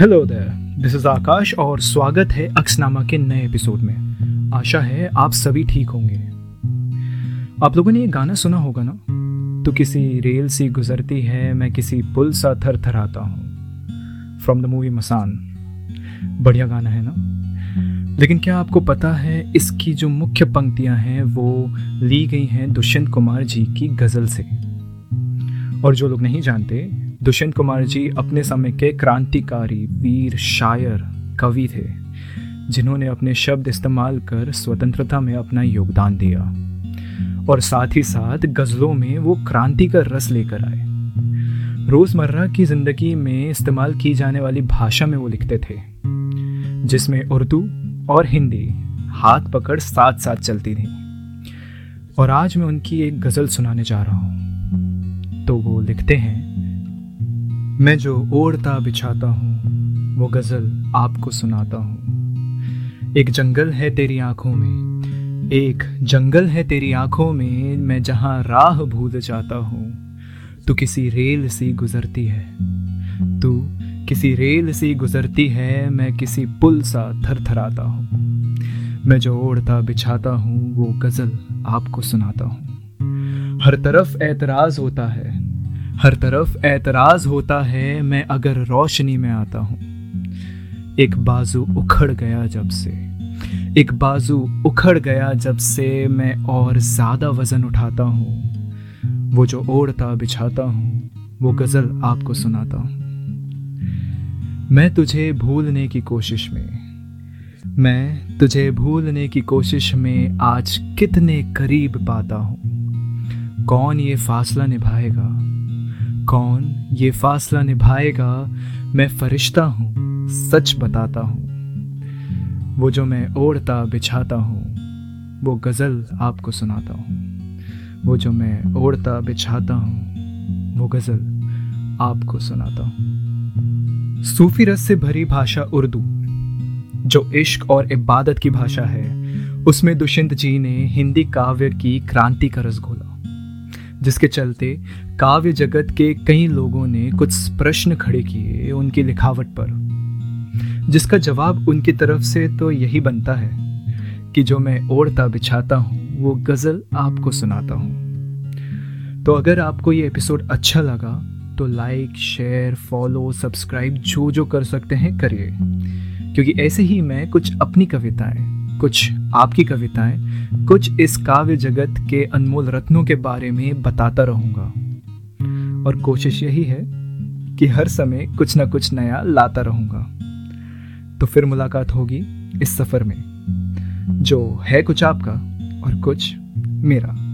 Hello there this is Akash और स्वागत है अक्सनामा के नए एपिसोड में। आशा है आप सभी ठीक होंगे। आप लोगों ने ये गाना सुना होगा ना? तो किसी रेल सी गुजरती है, मैं किसी पुल सा थर थराता हूँ। फ्रॉम द मूवी मसान बढ़िया गाना है ना? लेकिन क्या आपको पता है इसकी जो मुख्य पंक्तियाँ हैं, वो ली गई हैं दुष्यंत कुमार जी की गज़ल से? और जो लोग नहीं जानते दुष्यंत कुमार जी अपने समय के क्रांतिकारी वीर शायर कवि थे, जिन्होंने अपने शब्द इस्तेमाल कर स्वतंत्रता में अपना योगदान दिया और साथ ही साथ गज़लों में वो क्रांति का रस लेकर आए। रोज़मर्रा की ज़िंदगी में इस्तेमाल की जाने वाली भाषा में वो लिखते थे, जिसमें उर्दू और हिंदी हाथ पकड़ साथ साथ चलती थी। और आज मैं उनकी एक गज़ल सुनाने जा रहा हूँ। तो वो लिखते हैं मैं जो ओढ़ता बिछाता हूँ, वो गज़ल आपको सुनाता हूँ। एक जंगल है तेरी आँखों में, एक जंगल है तेरी आँखों में, मैं जहाँ राह भूल जाता हूँ। तू किसी रेल सी गुजरती है, तू किसी रेल सी गुजरती है, मैं किसी पुल सा थर थराता हूँ। मैं जो ओढ़ता बिछाता हूँ, वो गज़ल आपको सुनाता हूँ। हर तरफ़ एतराज़ होता है हर तरफ़ एतराज़ होता है, मैं अगर रोशनी में आता हूँ। एक बाजू उखड़ गया जब से, एक बाजू उखड़ गया जब से मैं और ज़्यादा वज़न उठाता हूँ। वो जो ओढ़ता बिछाता हूँ, वो गज़ल आपको सुनाता हूँ। मैं तुझे भूलने की कोशिश में, मैं तुझे भूलने की कोशिश में आज कितने करीब पाता हूँ। कौन ये फासला निभाएगा? कौन ये फासला निभाएगा, मैं फरिश्ता हूँ, सच बताता हूँ। वो जो मैं ओढ़ता, बिछाता हूँ, वो गज़ल आपको सुनाता हूँ। वो जो मैं ओढ़ता, बिछाता हूँ, वो गज़ल आपको सुनाता हूँ। सूफी रस से भरी भाषा उर्दू, जो इश्क और इबादत की भाषा है, उसमें दुष्यंत जी ने हिंदी काव्य की क्रांति का रस घोला। जिसके चलते काव्य जगत के कई लोगों ने कुछ प्रश्न खड़े किए उनकी लिखावट पर। जिसका जवाब उनकी तरफ़ से तो यही बनता है कि जो मैं ओढ़ता बिछाता हूँ, वो गज़ल आपको सुनाता हूँ। तो अगर आपको ये एपिसोड अच्छा लगा तो लाइक, शेयर, फॉलो, सब्सक्राइब जो जो कर सकते हैं, करिए। क्योंकि ऐसे ही मैं कुछ अपनी कविताएँ कुछ आपकी कविताएँ, कुछ इस काव्य जगत के अनमोल रत्नों के बारे में बताता रहूँगा। और कोशिश यही है कि हर समय कुछ ना कुछ नया लाता रहूँगा। तो फिर मुलाकात होगी इस सफ़र में, जो है कुछ आपका और कुछ मेरा।